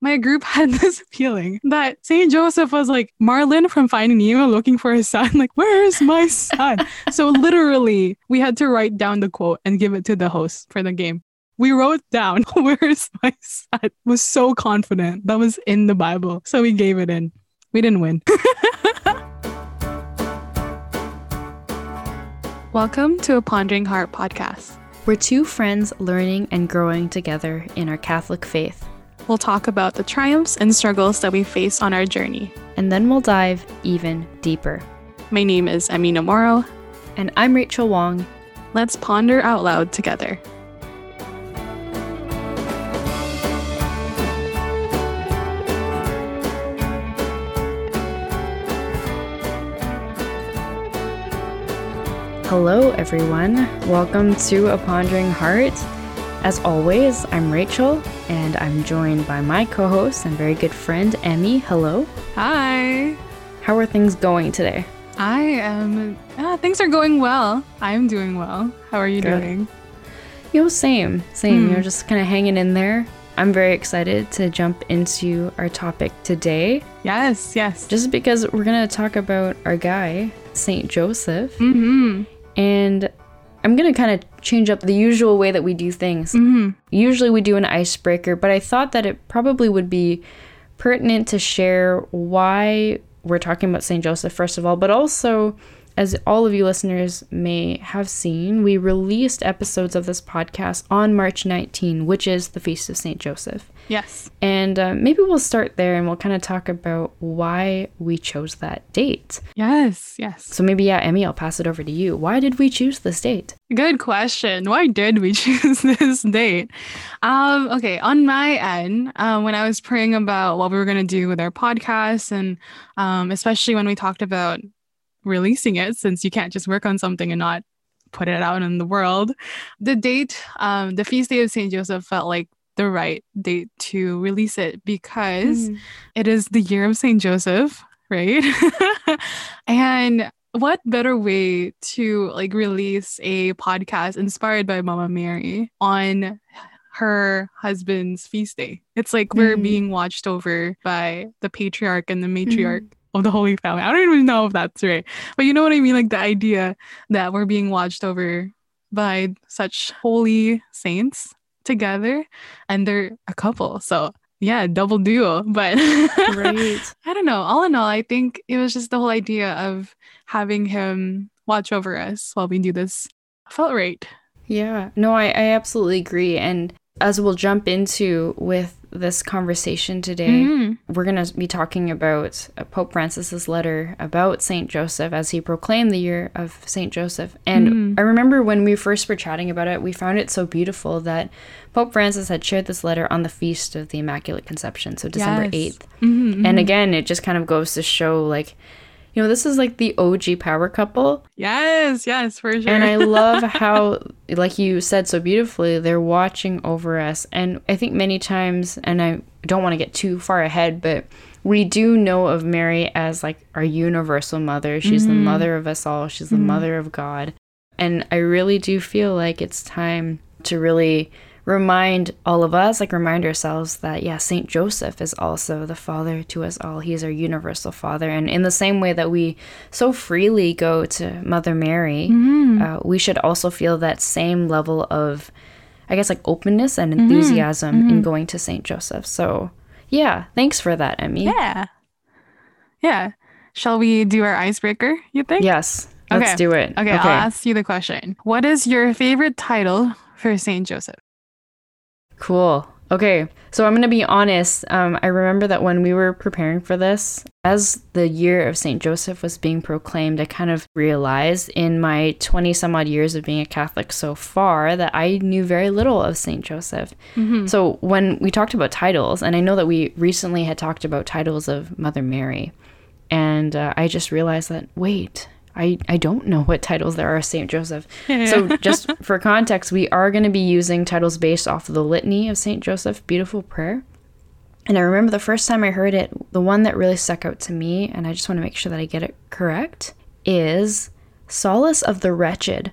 my group had this feeling that St. Joseph was like Marlin from Finding Nemo looking for his son. Like, where's my son? so literally, we had to write down the quote and give it to the host for the game. We wrote down, where's my son? Was so confident that was in the Bible. So we gave it in. We didn't win. Welcome to a Pondering Heart podcast. We're two friends learning and growing together in our Catholic faith. We'll talk about the triumphs and struggles that we face on our journey. And then we'll dive even deeper. My name is Amina Moro. And I'm Rachel Wong. Let's ponder out loud together. Hello, everyone. Welcome to A Pondering Heart. As always, I'm Rachel, and I'm joined by my co host and very good friend, Emmy. Hello. Hi. How are things going today? I am. Uh, things are going well. I'm doing well. How are you good. doing? You know, same, same. Mm. You're just kind of hanging in there. I'm very excited to jump into our topic today. Yes, yes. Just because we're going to talk about our guy, St. Joseph. Mm-hmm. And I'm going to kind of change up the usual way that we do things. Mm-hmm. Usually we do an icebreaker, but I thought that it probably would be pertinent to share why we're talking about St. Joseph, first of all, but also as all of you listeners may have seen, we released episodes of this podcast on March 19, which is the Feast of St. Joseph. Yes. And uh, maybe we'll start there and we'll kind of talk about why we chose that date. Yes, yes. So maybe, yeah, Emmy, I'll pass it over to you. Why did we choose this date? Good question. Why did we choose this date? Um, okay, on my end, um, when I was praying about what we were going to do with our podcast, and um, especially when we talked about releasing it since you can't just work on something and not put it out in the world. The date, um, the feast day of Saint Joseph felt like the right date to release it because mm. it is the year of Saint Joseph, right? and what better way to like release a podcast inspired by Mama Mary on her husband's feast day. It's like we're mm. being watched over by the patriarch and the matriarch mm of the Holy Family. I don't even know if that's right, but you know what I mean? Like the idea that we're being watched over by such holy saints together and they're a couple. So yeah, double duo. But right. I don't know. All in all, I think it was just the whole idea of having him watch over us while we do this felt right. Yeah. No, I, I absolutely agree. And as we'll jump into with this conversation today, mm-hmm. we're going to be talking about uh, Pope Francis's letter about St. Joseph as he proclaimed the year of St. Joseph. And mm-hmm. I remember when we first were chatting about it, we found it so beautiful that Pope Francis had shared this letter on the feast of the Immaculate Conception, so December yes. 8th. Mm-hmm, and again, it just kind of goes to show like you know, this is like the OG power couple. Yes, yes, for sure. And I love how, like you said so beautifully, they're watching over us. And I think many times, and I don't want to get too far ahead, but we do know of Mary as like our universal mother. She's mm-hmm. the mother of us all, she's the mm-hmm. mother of God. And I really do feel like it's time to really remind all of us, like remind ourselves that, yeah, St. Joseph is also the father to us all. He's our universal father. And in the same way that we so freely go to Mother Mary, mm-hmm. uh, we should also feel that same level of, I guess, like openness and mm-hmm. enthusiasm mm-hmm. in going to St. Joseph. So, yeah, thanks for that, Emmy. Yeah. Yeah. Shall we do our icebreaker, you think? Yes. Let's okay. do it. Okay, okay, I'll ask you the question. What is your favorite title for St. Joseph? Cool. Okay, so I'm going to be honest. Um, I remember that when we were preparing for this, as the year of St. Joseph was being proclaimed, I kind of realized in my 20 some odd years of being a Catholic so far that I knew very little of St. Joseph. Mm-hmm. So when we talked about titles, and I know that we recently had talked about titles of Mother Mary, and uh, I just realized that, wait, I, I don't know what titles there are St. Joseph. so, just for context, we are going to be using titles based off of the Litany of St. Joseph, Beautiful Prayer. And I remember the first time I heard it, the one that really stuck out to me, and I just want to make sure that I get it correct, is Solace of the Wretched.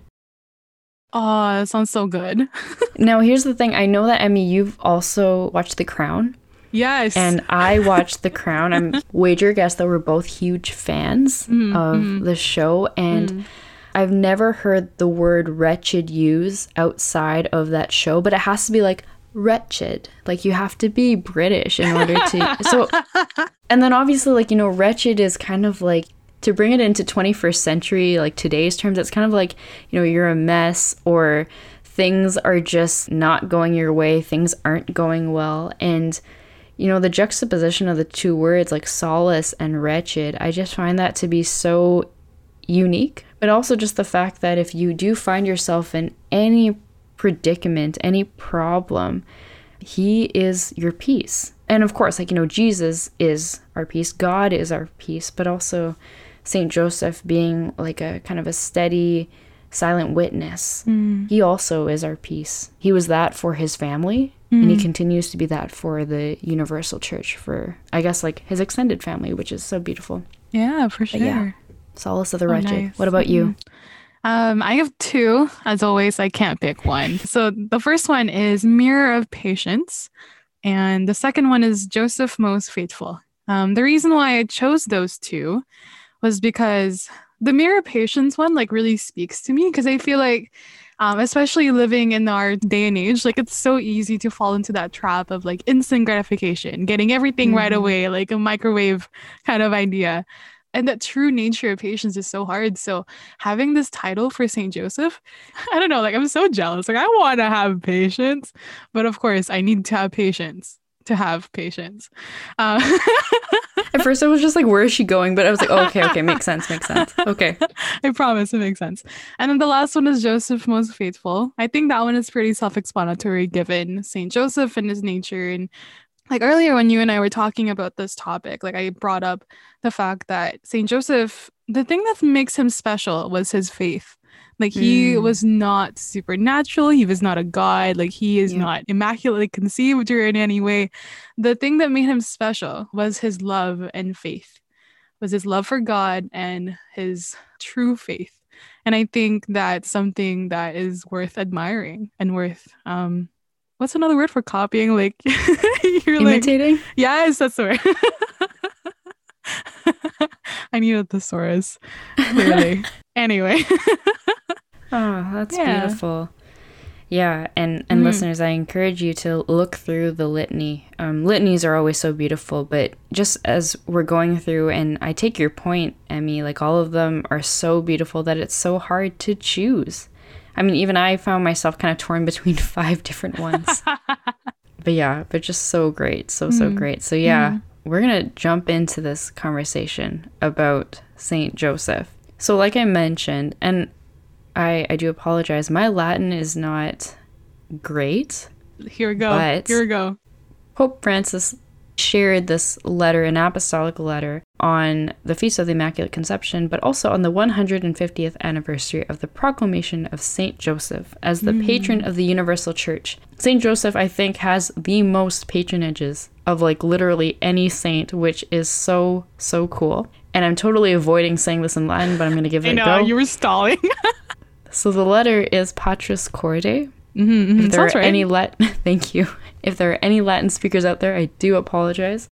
Oh, that sounds so good. now, here's the thing I know that, Emmy, you've also watched The Crown. Yes. And I watched The Crown. I'm wager guess that we're both huge fans Mhm, of mhm. the show. And Mm. I've never heard the word wretched used outside of that show, but it has to be like wretched. Like you have to be British in order to. so, and then obviously, like, you know, wretched is kind of like to bring it into 21st century, like today's terms, it's kind of like, you know, you're a mess or things are just not going your way, things aren't going well. And, you know, the juxtaposition of the two words, like solace and wretched, I just find that to be so unique. But also just the fact that if you do find yourself in any predicament, any problem, he is your peace. And of course, like, you know, Jesus is our peace, God is our peace, but also St. Joseph being like a kind of a steady, silent witness. Mm. He also is our peace. He was that for his family, and he continues to be that for the Universal Church, for, I guess, like his extended family, which is so beautiful. yeah, for sure. yeah. Solace of the Oh, Wretched. nice. What about you? Um, I have two. As always, I can't pick one. So the first one is Mirror of Patience, and the second one is Joseph Most Faithful. Um, the reason why I chose those two was because the Mirror of Patience one like really speaks to me because I feel like, um, especially living in our day and age, like it's so easy to fall into that trap of like instant gratification, getting everything right Mhm. away, like a microwave kind of idea. And that true nature of patience is so hard. So having this title for St. Joseph, I don't know, like I'm so jealous. Like I want to have patience, but of course I need to have patience to have patience. Uh, At first, I was just like, where is she going? But I was like, oh, okay, okay, makes sense, makes sense. Okay. I promise it makes sense. And then the last one is Joseph Most Faithful. I think that one is pretty self explanatory given St. Joseph and his nature. And like earlier, when you and I were talking about this topic, like I brought up the fact that St. Joseph, the thing that makes him special was his faith. Like he Mm. was not supernatural. He was not a god. Like he is Yeah. not immaculately conceived or in any way. The thing that made him special was his love and faith was his love for God and his true faith. And I think that's something that is worth admiring and worth um what's another word for copying? Like you're like Imitating? Yes, that's the word. I need a thesaurus, clearly. anyway. Oh, that's Yeah. beautiful. Yeah, and and Mhm. listeners, I encourage you to look through the litany. Um, litanies are always so beautiful, but just as we're going through, and I take your point, Emmy, like all of them are so beautiful that it's so hard to choose. I mean, even I found myself kind of torn between five different ones. but yeah, but just so great, so so Mhm. great. So yeah, Mhm. we're gonna jump into this conversation about Saint Joseph. So, like I mentioned, and I I do apologize, my Latin is not great. Here we go. But- Here we go. Pope Francis shared this letter, an apostolic letter, on the Feast of the Immaculate Conception, but also on the 150th anniversary of the proclamation of Saint Joseph as the hmm. patron of the Universal Church. Saint Joseph, I think, has the most patronages of like literally any saint, which is so, so cool. And I'm totally avoiding saying this in Latin, but I'm going to give it I a know, go. you were stalling. So the letter is Patris Corde, mm-hmm, if there Sounds are right. any Latin, thank you. If there are any Latin speakers out there, I do apologize.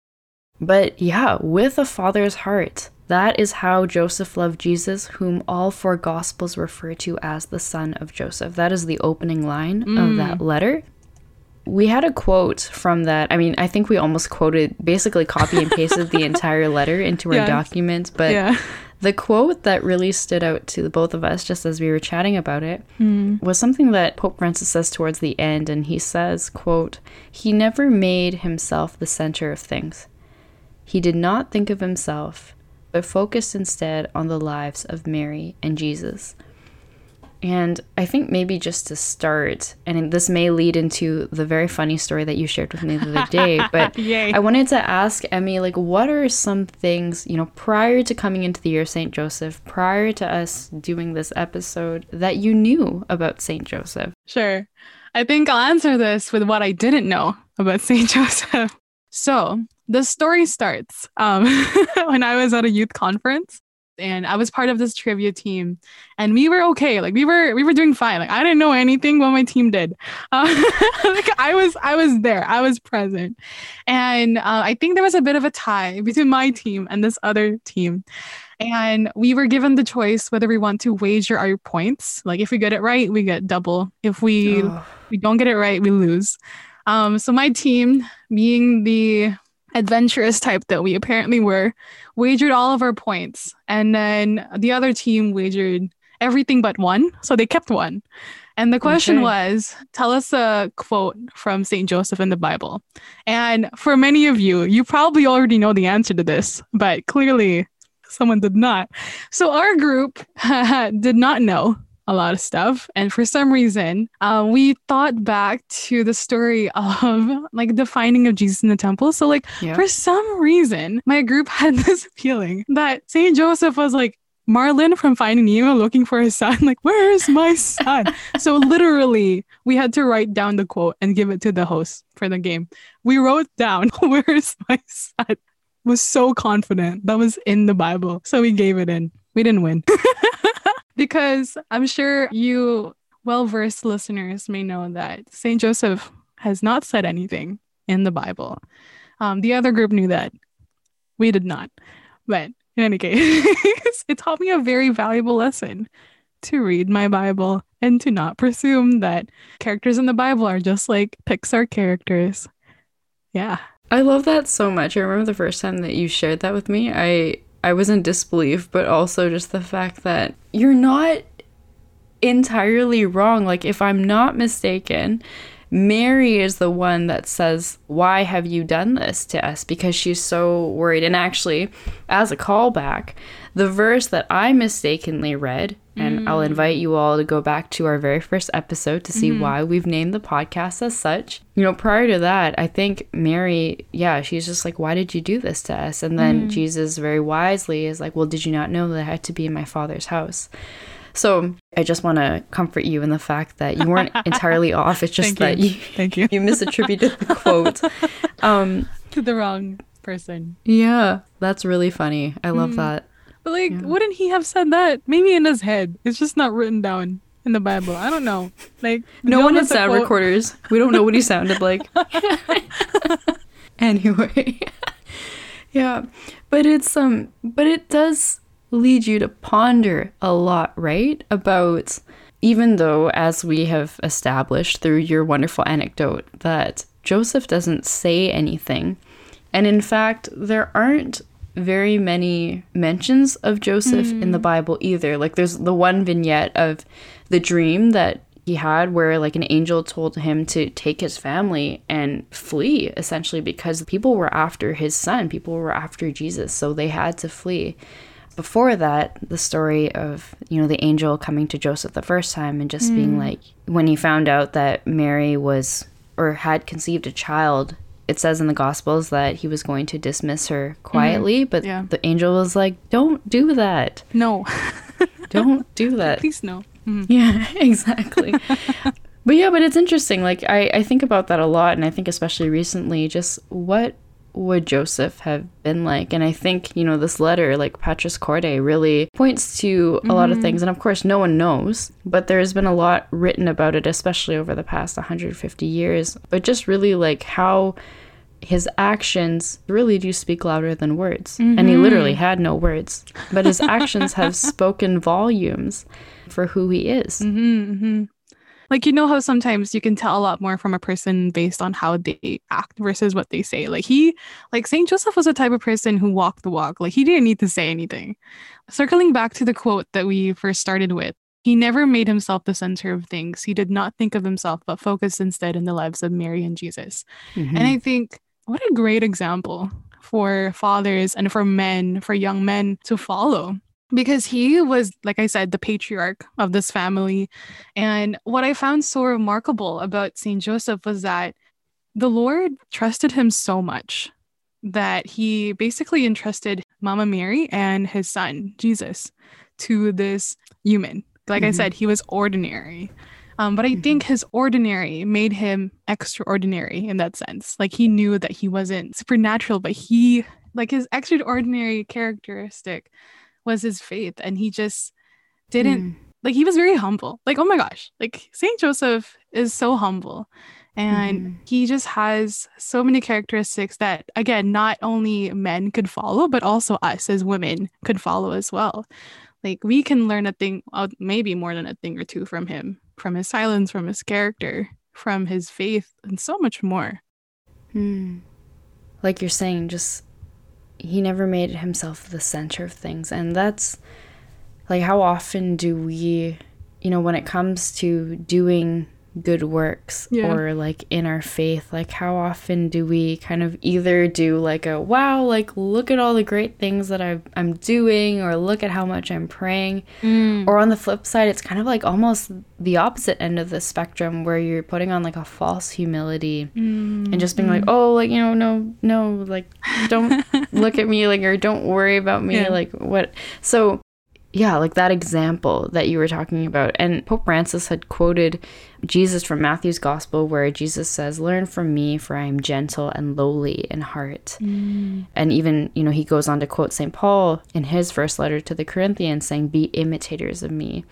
But yeah, with a father's heart. That is how Joseph loved Jesus, whom all four gospels refer to as the son of Joseph. That is the opening line of Mm. that letter. We had a quote from that. I mean, I think we almost quoted, basically copy and pasted the entire letter into our Yes. document. But yeah. the quote that really stood out to the both of us, just as we were chatting about it, Mm. was something that Pope Francis says towards the end, and he says, quote, He never made himself the center of things. He did not think of himself, but focused instead on the lives of Mary and Jesus. And I think maybe just to start, and this may lead into the very funny story that you shared with me the other day, but I wanted to ask Emmy, like, what are some things, you know, prior to coming into the year of St. Joseph, prior to us doing this episode, that you knew about St. Joseph? Sure. I think I'll answer this with what I didn't know about St. Joseph. So the story starts um, when I was at a youth conference. And I was part of this trivia team, and we were okay. Like we were we were doing fine. Like I didn't know anything, but my team did. Uh, like I was I was there. I was present, and uh, I think there was a bit of a tie between my team and this other team. And we were given the choice whether we want to wager our points. Like if we get it right, we get double. If we oh. we don't get it right, we lose. Um, so my team, being the adventurous type that we apparently were, wagered all of our points. And then the other team wagered everything but one. So they kept one. And the question okay. was tell us a quote from St. Joseph in the Bible. And for many of you, you probably already know the answer to this, but clearly someone did not. So our group did not know a lot of stuff. And for some reason, uh, we thought back to the story of like the finding of Jesus in the temple. So, like, yeah. for some reason, my group had this feeling that St. Joseph was like, Marlin from Finding Nemo looking for his son. Like, where's my son? so literally, we had to write down the quote and give it to the host for the game. We wrote down, "Where's my son?" Was so confident that was in the Bible, so we gave it in. We didn't win. Because I'm sure you well versed listeners may know that St. Joseph has not said anything in the Bible. Um, the other group knew that. We did not. But in any case, it taught me a very valuable lesson to read my Bible and to not presume that characters in the Bible are just like Pixar characters. Yeah. I love that so much. I remember the first time that you shared that with me. I I was in disbelief, but also just the fact that you're not entirely wrong. Like, if I'm not mistaken, Mary is the one that says, Why have you done this to us? Because she's so worried. And actually, as a callback, the verse that I mistakenly read, and mm. I'll invite you all to go back to our very first episode to see mm-hmm. why we've named the podcast as such. You know, prior to that, I think Mary, yeah, she's just like, Why did you do this to us? And then mm. Jesus very wisely is like, Well, did you not know that I had to be in my father's house? So I just want to comfort you in the fact that you weren't entirely off. It's just that you. Thank you. you misattributed the quote um, to the wrong person. Yeah, that's really funny. I love mm. that. But like, yeah. wouldn't he have said that? Maybe in his head. It's just not written down in the Bible. I don't know. Like, no one had sound quote. recorders. We don't know what he sounded like. anyway, yeah, but it's um, but it does lead you to ponder a lot, right? About even though, as we have established through your wonderful anecdote, that Joseph doesn't say anything. And in fact, there aren't very many mentions of Joseph mm. in the hmm. Bible either. Like there's the one vignette of the dream that he had where like an angel told him to take his family and flee essentially because people were after his son, people were after Jesus, so they had to flee. Before that, the story of, you know, the angel coming to Joseph the first time and just mm. being like when he found out that Mary was or had conceived a child it says in the gospels that he was going to dismiss her quietly mm-hmm. but yeah. the angel was like don't do that no don't do that please no mm-hmm. yeah exactly but yeah but it's interesting like I, I think about that a lot and i think especially recently just what would joseph have been like and i think you know this letter like Patris Corde really points to a mm-hmm. lot of mm-hmm. things and of course no one knows but there's been a lot written about it especially over the past 150 years but just really like how his actions really do speak louder than words. Mm-hmm. And he mm-hmm. literally had no words, but his actions have spoken volumes for who he is. Mm-hmm, mm-hmm. Like, you know how sometimes you can tell a lot more from a person based on how they act versus what they say. Like, he, like, St. Joseph was a type of person who walked the walk. Like, he didn't need to say anything. Circling back to the quote that we first started with, he never made himself the center of things. He did not think of himself, but focused instead in the lives of Mary and Jesus. Mm-hmm. And I think what a great example for fathers and for men, for young men to follow. Because he was, like I said, the patriarch of this family. And what I found so remarkable about St. Joseph was that the Lord trusted him so much that he basically entrusted Mama Mary and his son, Jesus, to this human. Like mm-hmm. I said, he was ordinary. Um, but I mm-hmm. think his ordinary made him extraordinary in that sense. Like he knew that he wasn't supernatural, but he, like his extraordinary characteristic was his faith and he just didn't mm. like he was very humble like oh my gosh like saint joseph is so humble and mm-hmm. he just has so many characteristics that again not only men could follow but also us as women could follow as well like we can learn a thing uh, maybe more than a thing or two from him from his silence from his character from his faith and so much more hmm. like you're saying just he never made himself the center of things. And that's like how often do we you know when it comes to doing good works yeah. or like in our faith like how often do we kind of either do like a wow like look at all the great things that i am doing or look at how much i'm praying mm. or on the flip side it's kind of like almost the opposite end of the spectrum where you're putting on like a false humility mm. and just being mm. like oh like you know no no like don't look at me like or don't worry about me yeah. like what so yeah, like that example that you were talking about. And Pope Francis had quoted Jesus from Matthew's Gospel, where Jesus says, Learn from me, for I am gentle and lowly in heart. Mm. And even, you know, he goes on to quote St. Paul in his first letter to the Corinthians, saying, Be imitators of me.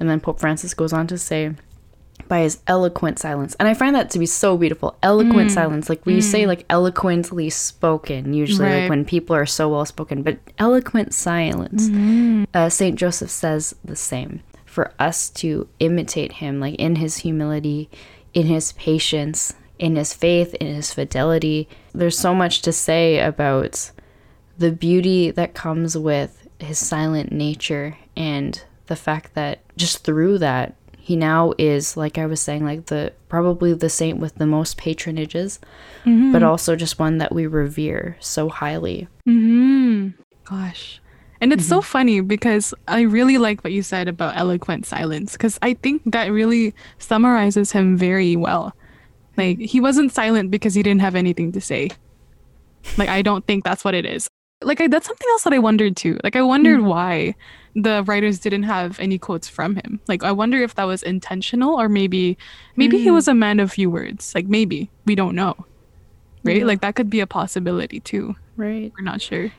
And then Pope Francis goes on to say, by his eloquent silence. And I find that to be so beautiful. Eloquent mm. silence. Like when mm. you say mm. like eloquently spoken, usually right. like when people are so well spoken, but eloquent silence. Mm-hmm. Uh, Saint Joseph says the same. For us to imitate him, like in his humility, in his patience, in his faith, in his fidelity. There's so much to say about the beauty that comes with his silent nature and the fact that just through that he now is like i was saying like the probably the saint with the most patronages mm-hmm. but also just one that we revere so highly mm-hmm. gosh and it's mm-hmm. so funny because i really like what you said about eloquent silence because i think that really summarizes him very well like he wasn't silent because he didn't have anything to say like i don't think that's what it is like I, that's something else that i wondered too like i wondered mm. why the writers didn't have any quotes from him. Like I wonder if that was intentional or maybe maybe mm. he was a man of few words. Like maybe we don't know. Right? Yeah. Like that could be a possibility too. Right. We're not sure.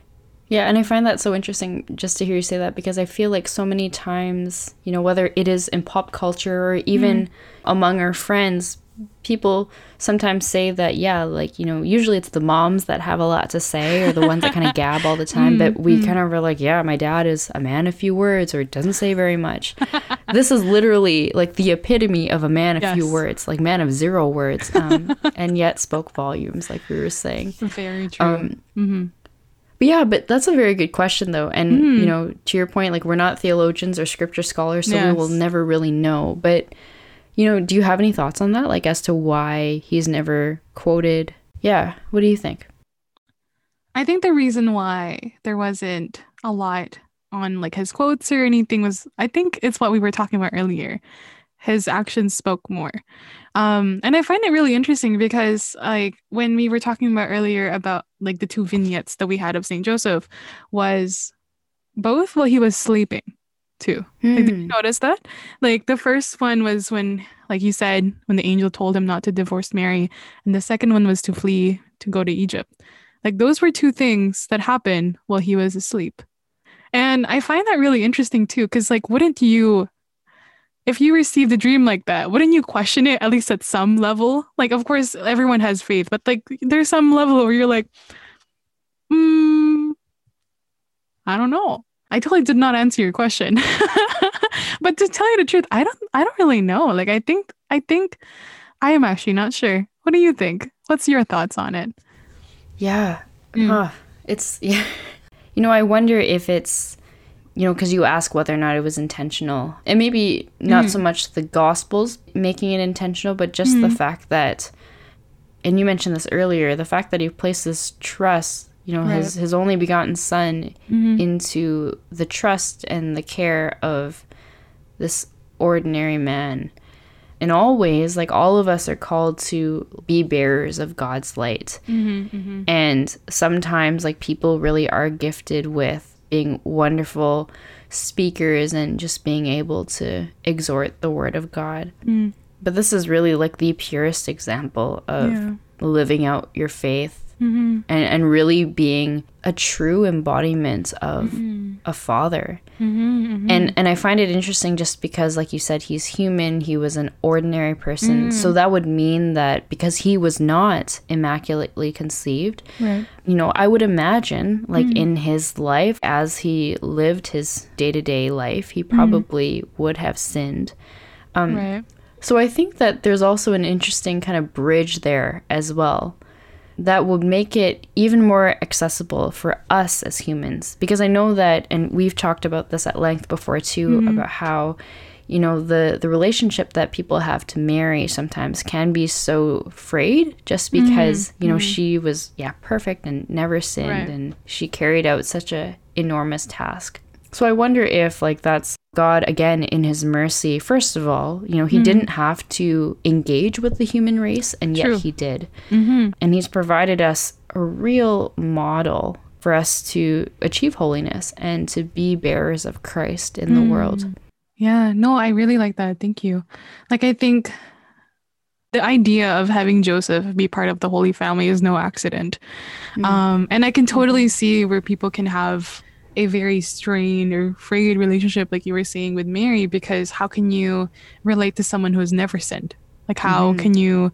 Yeah, and I find that so interesting just to hear you say that because I feel like so many times, you know, whether it is in pop culture or even mm. among our friends, people sometimes say that yeah like you know usually it's the moms that have a lot to say or the ones that kind of gab all the time mm, but we mm. kind of were like yeah my dad is a man of few words or doesn't say very much this is literally like the epitome of a man of yes. few words like man of zero words um, and yet spoke volumes like we were saying very true um, mm-hmm. But yeah, but that's a very good question though. And mm. you know, to your point, like we're not theologians or scripture scholars, so yes. we will never really know. But you know, do you have any thoughts on that? Like as to why he's never quoted? Yeah. What do you think? I think the reason why there wasn't a lot on like his quotes or anything was I think it's what we were talking about earlier. His actions spoke more. Um and I find it really interesting because like when we were talking about earlier about like the two vignettes that we had of St. Joseph was both while he was sleeping too. Mm. Like, did you hmm. notice that? Like the first one was when, like you said, when the angel told him not to divorce Mary, and the second one was to flee to go to Egypt. Like those were two things that happened while he was asleep. And I find that really interesting too, because like, wouldn't you, if you received a dream like that, wouldn't you question it at least at some level? Like, of course, everyone has faith, but like, there's some level where you're like, hmm, I don't know. I totally did not answer your question. but to tell you the truth, I don't I don't really know. Like I think I think I am actually not sure. What do you think? What's your thoughts on it? Yeah. Mm. Huh. It's yeah. You know, I wonder if it's you know, because you ask whether or not it was intentional. And maybe not mm. so much the gospels making it intentional, but just mm. the fact that and you mentioned this earlier, the fact that he places trust you know, right. his his only begotten son mm-hmm. into the trust and the care of this ordinary man. In all ways, like all of us are called to be bearers of God's light. Mm-hmm, mm-hmm. And sometimes, like, people really are gifted with being wonderful speakers and just being able to exhort the word of God. Mm. But this is really like the purest example of yeah. living out your faith Mm-hmm. and, and really being a true embodiment of mm-hmm. a father. Mm-hmm, and and I find it interesting just because like you said he's human, he was an ordinary person. So mm. that would mean that because he was not immaculately conceived, Right. you know, I would imagine like mm. in his life as he lived his day-to-day life, he probably would have sinned. Um, right. So I think that there's also an interesting kind of bridge there as well that would make it even more accessible for us as humans because I know that and we've talked about this at length before too mm-hmm. about how you know the the relationship that people have to Mary sometimes can be so frayed just mm-hmm. because you know mm-hmm. she was yeah perfect and never sinned Right. and she carried out such a enormous task. So I wonder if like that's God again in his mercy. First of all, you know, he hmm. didn't have to engage with the human race and yet True. he did. Mm-hmm. And he's provided us a real model for us to achieve holiness and to be bearers of Christ in the hmm. world. Yeah, no, I really like that. Thank you. Like, I think the idea of having Joseph be part of the Holy Family is no accident. Mm-hmm. Um, and I can mm-hmm. totally see where people can have a very strained or frayed relationship, like you were saying with Mary, because how can you relate to someone who has never sinned? Like, how can you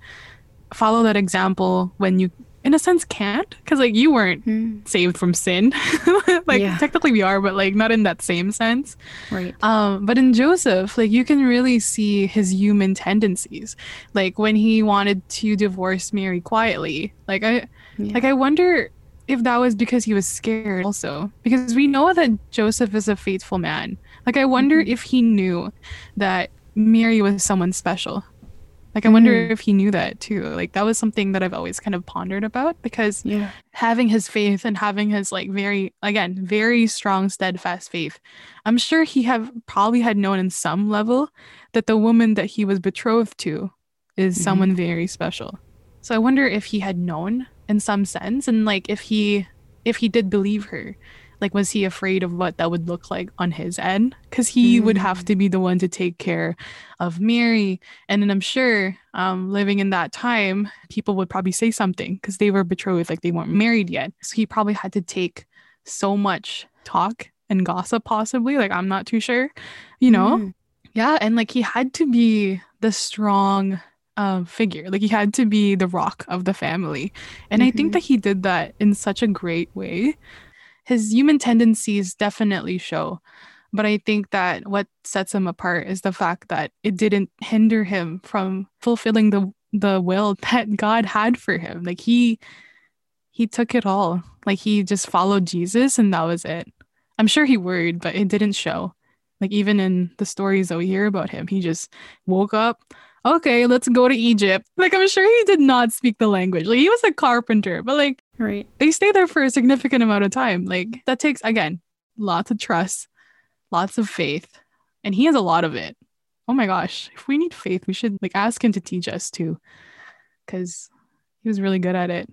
follow that example when you, in a sense, can't? Because, like, you weren't saved from sin. like, Yeah. technically we are, but, like, not in that same sense. Right. Um, but in Joseph, like you can really see his human tendencies. Like when he wanted to divorce Mary quietly. Like I Yeah. like I wonder if that was because he was scared also. Because we know that Joseph is a faithful man. Like I wonder mm-hmm. if he knew that Mary was someone special. Like I wonder mm-hmm. if he knew that too. Like that was something that I've always kind of pondered about because Yeah. having his faith and having his like very again very strong steadfast faith i'm sure he have probably had known in some level that the woman that he was betrothed to is mm-hmm. someone very special so i wonder if he had known in some sense. And like if he if he did believe her like was he afraid of what that would look like on his end? Because he would have to be the one to take care of mary. And then i'm sure um, living in that time people would probably say something because they were betrothed like they weren't married yet. So he probably had to take so much talk and gossip possibly like i'm not too sure you know? Mm. yeah and like he had to be the strong um, figure. Like he had to be the rock of the family. And i think that he did that in such a great way. His human tendencies definitely show. But i think that what sets him apart is the fact that it didn't hinder him from fulfilling the the will that god had for him. Like he he took it all. Like he just followed jesus and that was it. I'm sure he worried but it didn't show. Like even in the stories that we hear about him he just woke up okay let's go to egypt like i'm sure he did not speak the language like he was a carpenter but like Right. they stay there for a significant amount of time. Like that takes again lots of trust, lots of faith, and he has a lot of it. Oh my gosh, if we need faith, we should like ask him to teach us too, because he was really good at it.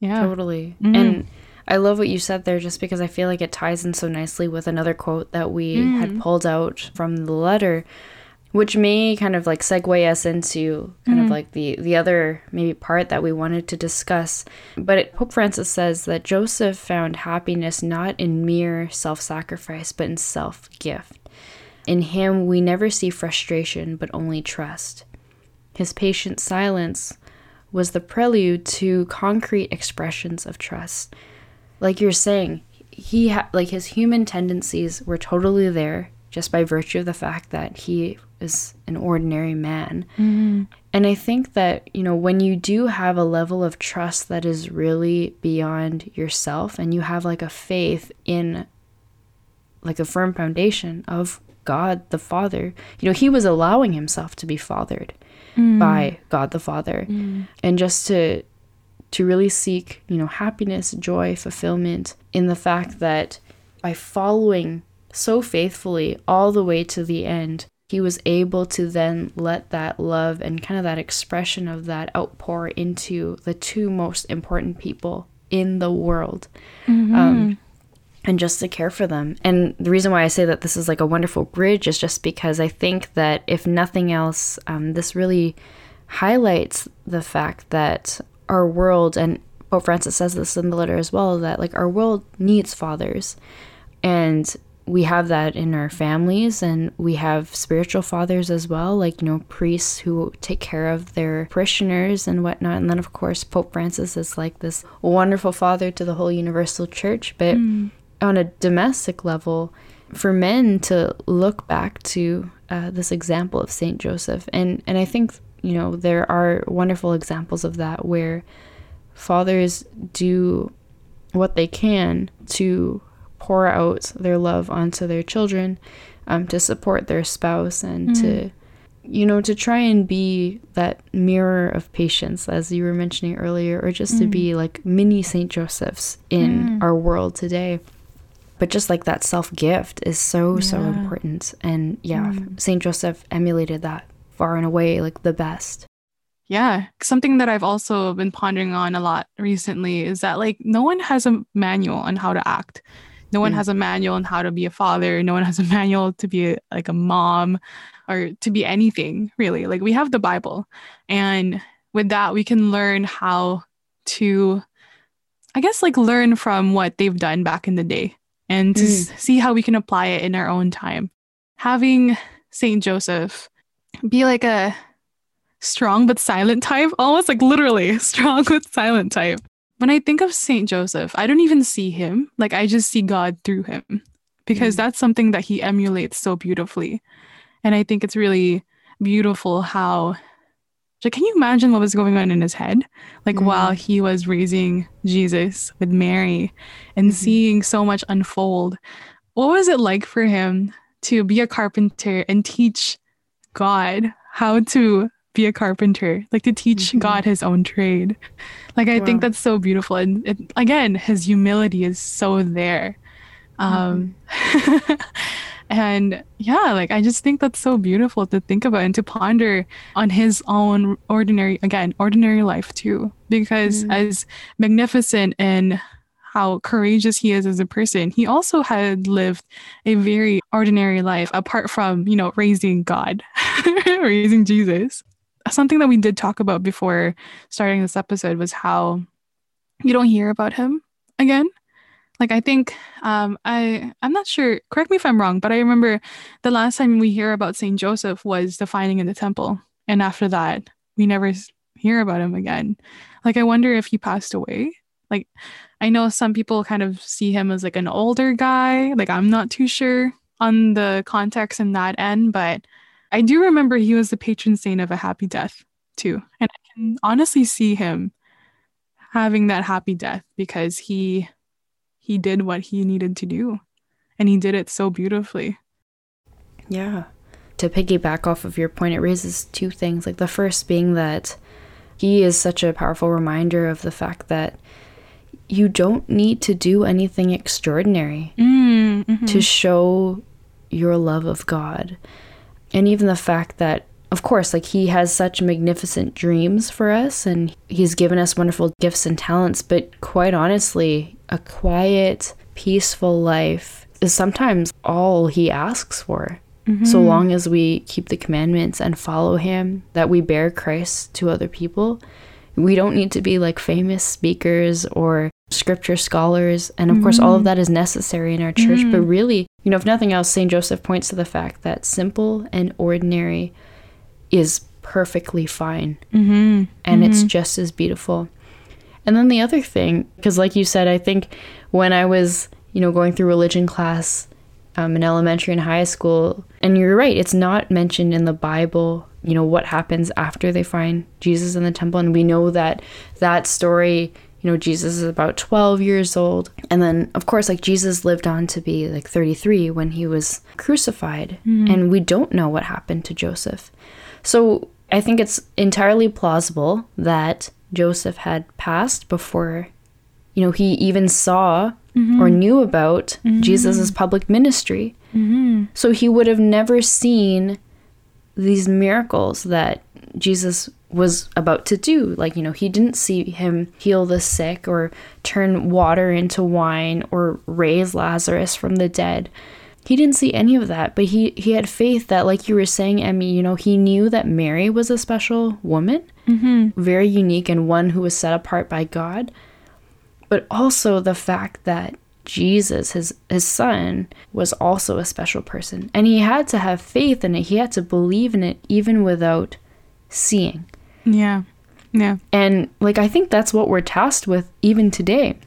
Yeah. Totally. Mm. And I love what you said there just because I feel like it ties in so nicely with another quote that we had pulled out from the letter, which may kind of like segue us into kind of mm-hmm. like the the other maybe part that we wanted to discuss. But it, Pope Francis says that Joseph found happiness not in mere self-sacrifice but in self-gift. In him we never see frustration but only trust. His patient silence was the prelude to concrete expressions of trust. Like you're saying, he ha- like his human tendencies were totally there just by virtue of the fact that he is an ordinary man. Mm-hmm. And I think that, you know, when you do have a level of trust that is really beyond yourself and you have like a faith in like a firm foundation of God the Father, you know, he was allowing himself to be fathered mm. by God the Father. Mm. And just to to really seek, you know, happiness, joy, fulfillment in the fact that by following so faithfully all the way to the end, he was able to then let that love and kind of that expression of that outpour into the two most important people in the world. Um, and just to care for them. And the reason why I say that this is like a wonderful bridge is just because I think that if nothing else, um, this really highlights the fact that our world and Pope Francis says this in the letter as well that like our world needs fathers. And we have that in our families and we have spiritual fathers as well, like, you know, priests who take care of their parishioners and whatnot. And then, of course, Pope Francis is like this wonderful father to the whole universal church. But mm. on a domestic level, for men to look back to uh, this example of Saint Joseph, and, and I think, you know, there are wonderful examples of that where fathers do what they can to pour out their love onto their children, um, to support their spouse, and mm. to, you know, to try and be that mirror of patience, as you were mentioning earlier, or just mm. to be like mini Saint Josephs in mm. our world today. But just like that self gift is so, yeah. so important. And yeah, mm. Saint Joseph emulated that far and away, like the best. Yeah. Something that I've also been pondering on a lot recently is that like no one has a manual on how to act. No one mm. has a manual on how to be a father. No one has a manual to be a, like a mom or to be anything really. Like we have the Bible. And with that, we can learn how to, I guess, like learn from what they've done back in the day and to mm. see how we can apply it in our own time. Having Saint Joseph be like a strong but silent type, almost like literally strong but silent type when I think of Saint Joseph, I don't even see him. Like I just see God through him because mm. that's something that he emulates so beautifully. And I think it's really beautiful how like can you imagine what was going on in his head like mm. while he was raising Jesus with Mary and mm-hmm. seeing so much unfold. What was it like for him to be a carpenter and teach God how to be a carpenter, like to teach mm-hmm. God his own trade. Like I wow. think that's so beautiful, and it, again, his humility is so there. Um, mm-hmm. and yeah, like I just think that's so beautiful to think about and to ponder on his own ordinary, again, ordinary life too. Because mm-hmm. as magnificent and how courageous he is as a person, he also had lived a very ordinary life apart from, you know, raising God, raising Jesus something that we did talk about before starting this episode was how you don't hear about him again. Like i think um i i'm not sure correct me if i'm wrong but i remember the last time we hear about saint joseph was the finding in the temple. And after that we never hear about him again. Like i wonder if he passed away. Like i know some people kind of see him as like an older guy. Like i'm not too sure on the context in that end but I do remember he was the patron saint of a happy death too. And I can honestly see him having that happy death because he he did what he needed to do and he did it so beautifully. Yeah. To piggyback off of your point, it raises two things. Like the first being that he is such a powerful reminder of the fact that you don't need to do anything extraordinary mm, mm-hmm. to show your love of God and even the fact that of course like he has such magnificent dreams for us and he's given us wonderful gifts and talents but quite honestly a quiet peaceful life is sometimes all he asks for mm-hmm. so long as we keep the commandments and follow him that we bear christ to other people we don't need to be like famous speakers or scripture scholars and of mm-hmm. course all of mm-hmm. that is necessary in our church mm-hmm. but really you know if nothing else st joseph points to the fact that simple and ordinary is perfectly fine mm-hmm. and it's mm-hmm. just as beautiful and then the other thing because like you said i think when i was you know going through religion class um, in elementary and high school and you're right it's not mentioned in the bible you know what happens after they find jesus in the temple and we know that that story you know, Jesus is about 12 years old. And then, of course, like Jesus lived on to be like 33 when he was crucified. Mm-hmm. And we don't know what happened to Joseph. So I think it's entirely plausible that Joseph had passed before, you know, he even saw mm-hmm. or knew about mm-hmm. Jesus' public ministry. Mm-hmm. So he would have never seen these miracles that Jesus was about to do. Like, you know, he didn't see him heal the sick or turn water into wine or raise Lazarus from the dead. He didn't see any of that, but he he had faith that like you were saying, Emmy, you know, he knew that Mary was a special woman, mm-hmm. very unique and one who was set apart by God. but also the fact that Jesus, his his son, was also a special person. And he had to have faith in it. He had to believe in it even without seeing. Yeah. Yeah. And like I think that's what we're tasked with even today.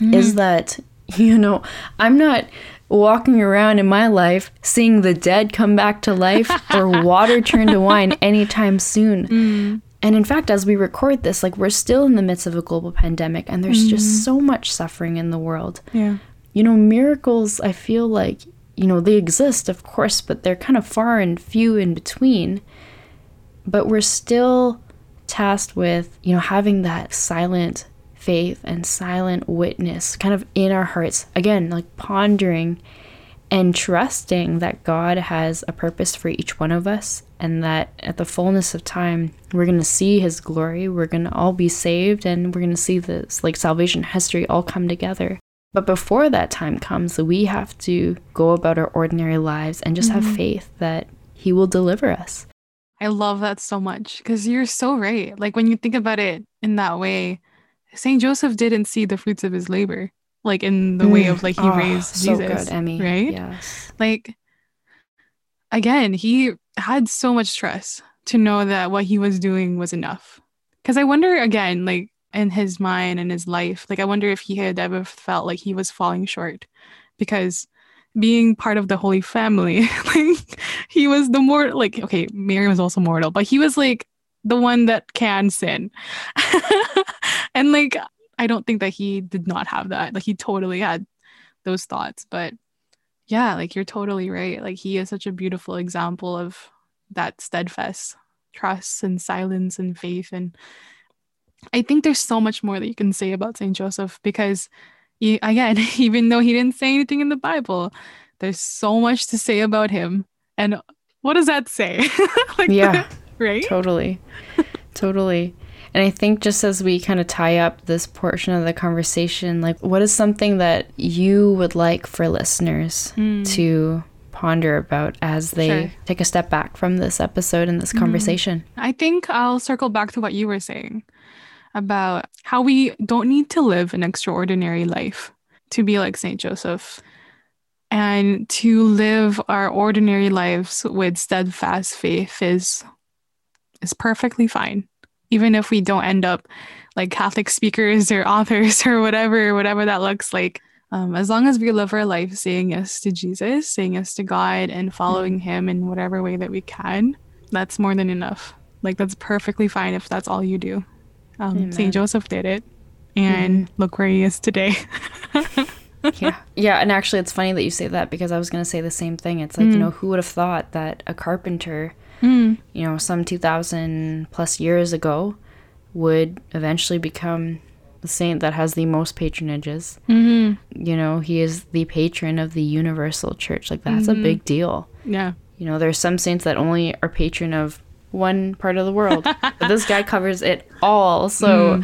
Is mm-hmm. that, you know, I'm not walking around in my life seeing the dead come back to life or water turn to wine anytime soon. Mm. And in fact, as we record this, like we're still in the midst of a global pandemic and there's just mm-hmm. so much suffering in the world. Yeah. You know, miracles, I feel like, you know, they exist, of course, but they're kind of far and few in between. But we're still tasked with, you know, having that silent faith and silent witness kind of in our hearts. Again, like pondering and trusting that God has a purpose for each one of us and that at the fullness of time we're going to see his glory we're going to all be saved and we're going to see this like salvation history all come together. But before that time comes we have to go about our ordinary lives and just have mm-hmm. faith that he will deliver us I love that so much because you're so right. Like when you think about it in that way, Saint Joseph didn't see the fruits of his labor, like in the way of mm. like he Oh, raised so Jesus, good emmy right? yes Like again, he had so much stress to know that what he was doing was enough. Because I wonder again, like in his mind and his life, like I wonder if he had ever felt like he was falling short, because being part of the Holy Family, like he was the more like okay, Mary was also mortal, but he was like the one that can sin, and like I don't think that he did not have that. Like he totally had those thoughts, but yeah, like you're totally right. Like he is such a beautiful example of that steadfast trust and silence and faith and I think there's so much more that you can say about Saint Joseph because he, again, even though he didn't say anything in the Bible, there's so much to say about him. And what does that say? like yeah right? Totally. totally. And I think just as we kind of tie up this portion of the conversation, like what is something that you would like for listeners hmm. to ponder about as they Sure. take a step back from this episode and this hmm. conversation? I think I'll circle back to what you were saying about how we don't need to live an extraordinary life to be like St. Joseph and to live our ordinary lives with steadfast faith is is perfectly fine even if we don't end up like Catholic speakers or authors or whatever whatever that looks like um, as long as we live our life saying yes to Jesus saying yes to God and following him in whatever way that we can that's more than enough. Like that's perfectly fine if that's all you do. Um, Saint Joseph did it, and look where he is today. yeah. Yeah. And actually, it's funny that you say that because I was going to say the same thing. It's like, you know, who would have thought that a carpenter, you know, some 2,000 plus years ago would eventually become the saint that has the most patronages? mm-hmm. you know he is the patron of the universal church like that's a big deal Yeah, you know there's some saints that only are patron of one part of the world. But this guy covers it all. So hmm.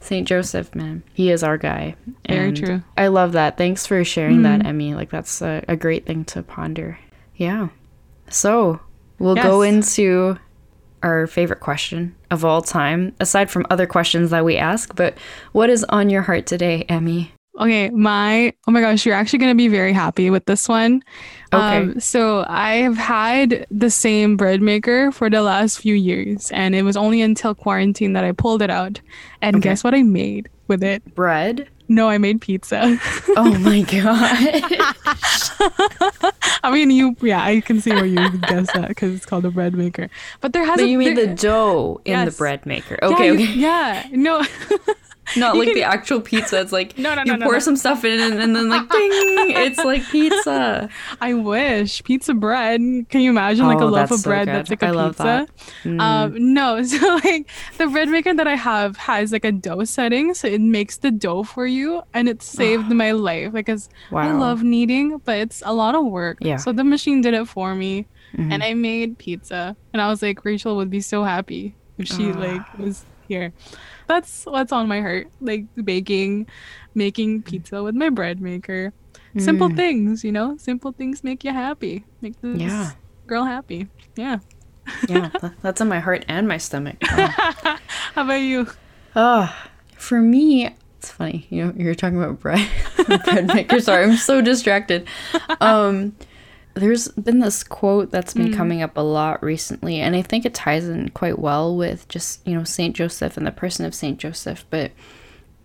saint joseph man he is our guy. Very And true. i love that. Thanks for sharing that hmm. emmy. Like that's a, a great thing to ponder. Yeah. So we'll go into our favorite question of all time aside from other questions that we ask but what is on your heart today emmy Okay, my oh my gosh, you're actually gonna be very happy with this one. Okay. Um, so I have had the same bread maker for the last few years, and it was only until quarantine that I pulled it out. And Okay. guess what I made with it? bread No, I made pizza. Oh my god. I mean, you yeah, I can see where you guess that because it's called a bread maker. But there but hasn't. you made the dough in the bread maker. yeah, Okay, you- okay. Yeah, no. Not you like can- the actual pizza. It's like No, no, you no, no, pour no. some stuff in and, and then like ding, it's like pizza. I wish pizza bread. Can you imagine like a Oh, loaf of bread good. that's like a I love pizza? that. Mm. Um, no, so like the bread maker that I have has like a dough setting, so it makes the dough for you, and it saved my life because I love kneading, but it's a lot of work. Yeah. So the machine did it for me, Mhm. and I made pizza, and I was like, Rachel would be so happy if she Ah. like was here. That's what's on my heart, like baking, making pizza with my bread maker. Simple Mm. things, you know. Simple things make you happy. Make this Yeah. girl happy. Yeah. yeah, that's on my heart and my stomach. Oh. How about you? Ah, for me, it's funny. You know, you're talking about bread, bread maker. Sorry, I'm so distracted. Um, there's been this quote that's been mm. coming up a lot recently, and I think it ties in quite well with just you know Saint Joseph and the person of Saint Joseph. But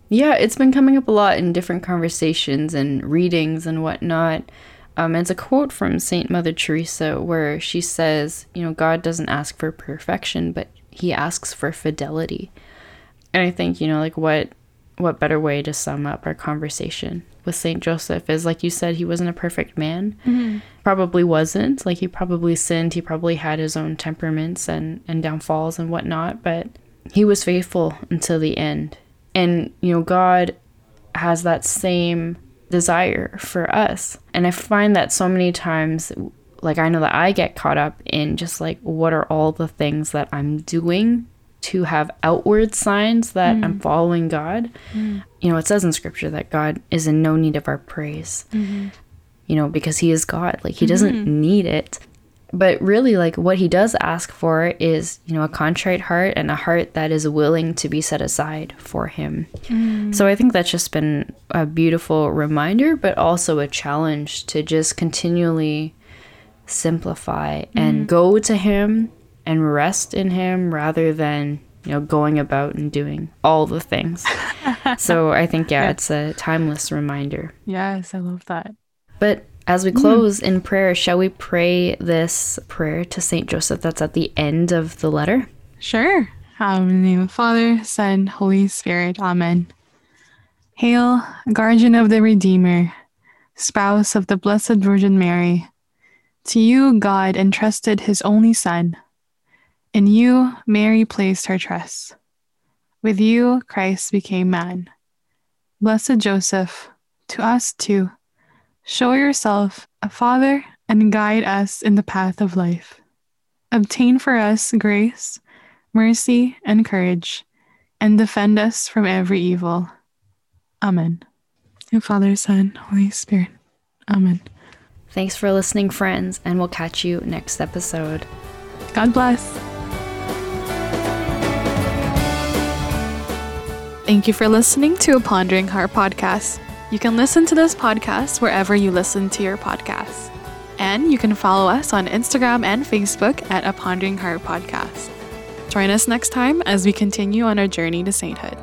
yeah, it's been coming up a lot in different conversations and readings and whatnot. Um, it's a quote from Saint Mother Teresa where she says, you know, God doesn't ask for perfection, but He asks for fidelity. And I think you know, like what what better way to sum up our conversation with Saint Joseph is like you said, he wasn't a perfect man. Mm-hmm. Probably wasn't. Like he probably sinned. He probably had his own temperaments and and downfalls and whatnot. But he was faithful until the end. And you know, God has that same desire for us. And I find that so many times like I know that I get caught up in just like what are all the things that I'm doing to have outward signs that mm. I'm following God. Mm. You know, it says in scripture that God is in no need of our praise, mm-hmm. you know, because He is God. Like, He doesn't mm-hmm. need it. But really, like, what He does ask for is, you know, a contrite heart and a heart that is willing to be set aside for Him. Mm. So I think that's just been a beautiful reminder, but also a challenge to just continually simplify and mm. go to Him and rest in him rather than you know going about and doing all the things. So i think yeah, yeah, it's a timeless reminder. Yes i love that. But as we mm. close mm. in prayer shall we pray this prayer to saint joseph that's at the end of the letter? Sure. Um, in the name of father son holy spirit. Amen. Hail guardian of the redeemer spouse of the blessed virgin mary. To you god entrusted his only son in you, Mary placed her trust. With you, Christ became man. Blessed Joseph, to us too, show yourself a father and guide us in the path of life. Obtain for us grace, mercy, and courage, and defend us from every evil. Amen. In Father, Son, Holy Spirit. Amen. Thanks for listening, friends, and we'll catch you next episode. God bless. Thank you for listening to a Pondering Heart podcast. You can listen to this podcast wherever you listen to your podcasts. And you can follow us on Instagram and Facebook at a Pondering Heart podcast. Join us next time as we continue on our journey to sainthood.